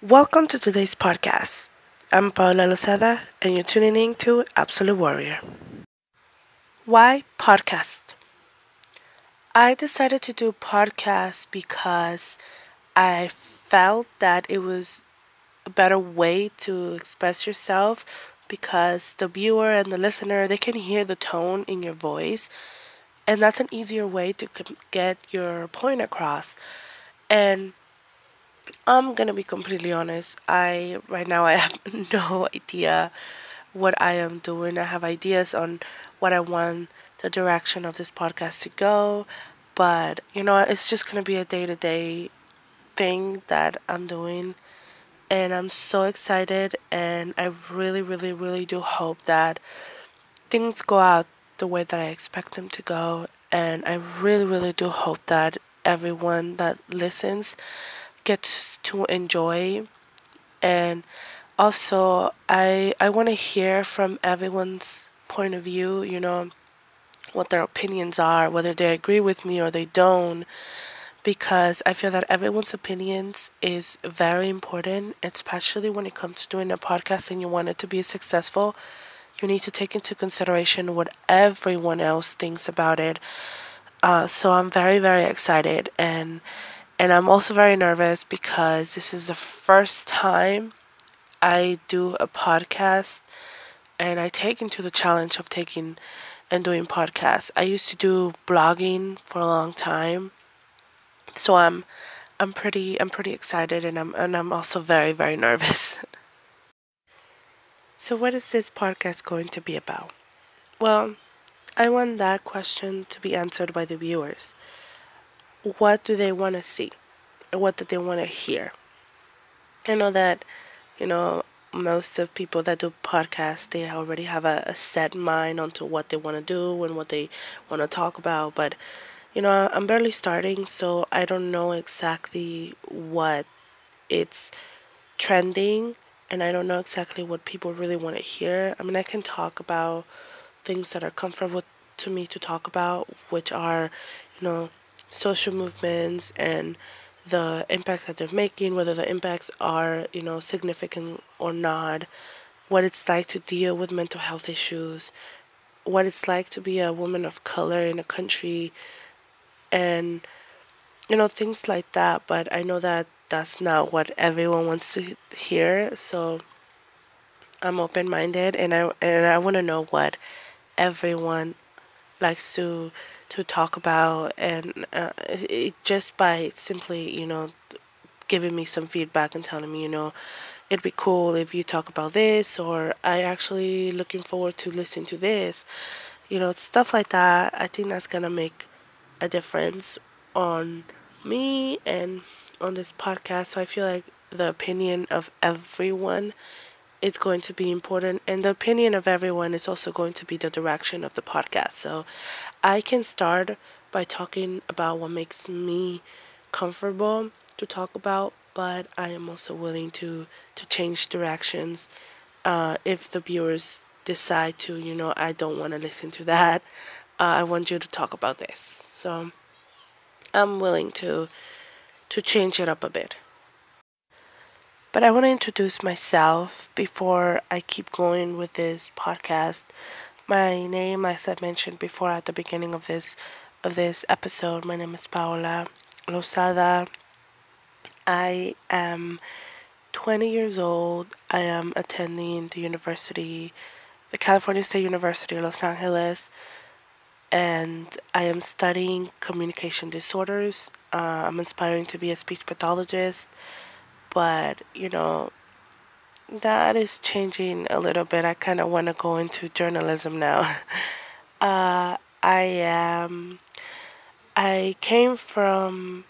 Welcome to today's podcast. I'm Paula Lozada, and you're tuning in to Absolute Warrior. Why podcast? I decided to do podcast because I felt that it was a better way to express yourself because the viewer and the listener they can hear the tone in your voice and that's an easier way to get your point across and I'm gonna be completely honest. I right now I have no idea what I am doing. I have ideas on what I want the direction of this podcast to go, but you know, it's just gonna be a day to day thing that I'm doing, and I'm so excited. And I really, really, really do hope that things go out the way that I expect them to go. And I really, really do hope that everyone that listens get to enjoy and also I I want to hear from everyone's point of view, you know, what their opinions are, whether they agree with me or they don't because I feel that everyone's opinions is very important, especially when it comes to doing a podcast and you want it to be successful. You need to take into consideration what everyone else thinks about it. Uh, so I'm very, very excited and and I'm also very nervous because this is the first time I do a podcast and I take into the challenge of taking and doing podcasts. I used to do blogging for a long time. So I'm I'm pretty I'm pretty excited and I'm and I'm also very very nervous. so what is this podcast going to be about? Well, I want that question to be answered by the viewers what do they want to see? What do they want to hear? I know that, you know, most of people that do podcasts, they already have a, a set mind onto what they want to do and what they want to talk about. But, you know, I'm barely starting, so I don't know exactly what it's trending and I don't know exactly what people really want to hear. I mean, I can talk about things that are comfortable to me to talk about, which are, you know, social movements and the impacts that they're making, whether the impacts are, you know, significant or not, what it's like to deal with mental health issues, what it's like to be a woman of color in a country, and, you know, things like that. But I know that that's not what everyone wants to hear, so I'm open minded and I and I want to know what everyone likes to to talk about, and uh, it, just by simply, you know, giving me some feedback and telling me, you know, it'd be cool if you talk about this, or I actually looking forward to listening to this, you know, stuff like that. I think that's gonna make a difference on me and on this podcast. So I feel like the opinion of everyone is going to be important, and the opinion of everyone is also going to be the direction of the podcast. So I can start by talking about what makes me comfortable to talk about, but I am also willing to to change directions uh, if the viewers decide to, you know, I don't want to listen to that. Uh, I want you to talk about this. So I'm willing to to change it up a bit. But I want to introduce myself before I keep going with this podcast. My name, as I mentioned before at the beginning of this of this episode, my name is Paola Lozada. I am 20 years old. I am attending the university, the California State University of Los Angeles, and I am studying communication disorders. Uh, I'm aspiring to be a speech pathologist, but you know, that is changing a little bit. I kind of want to go into journalism now. uh, I am. I came from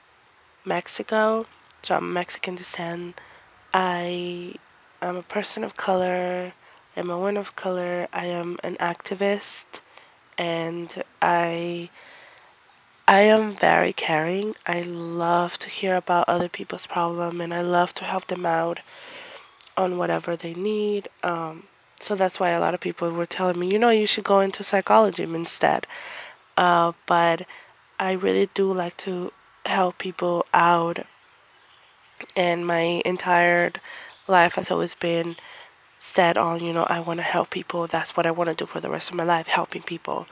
Mexico, so I'm Mexican descent. I am a person of color. I'm a woman of color. I am an activist, and I. I am very caring. I love to hear about other people's problem and I love to help them out on whatever they need. Um, so that's why a lot of people were telling me, you know, you should go into psychology instead. Uh, but I really do like to help people out And my entire life has always been set on, you know, I want to help people. That's what I want to do for the rest of my life, helping people.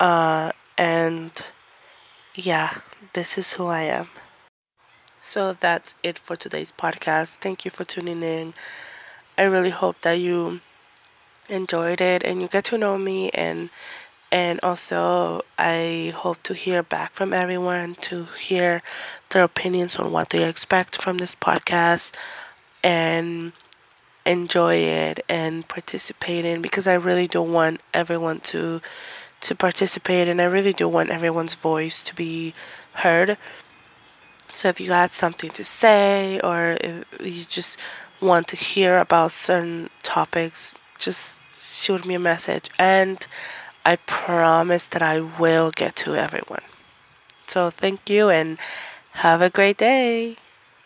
Uh, and yeah, this is who I am. So that's it for today's podcast. Thank you for tuning in. I really hope that you enjoyed it and you get to know me and and also I hope to hear back from everyone to hear their opinions on what they expect from this podcast and enjoy it and participate in because I really don't want everyone to to participate and I really do want everyone's voice to be heard. So if you had something to say or if you just want to hear about certain topics, just shoot me a message and I promise that I will get to everyone. So thank you and have a great day.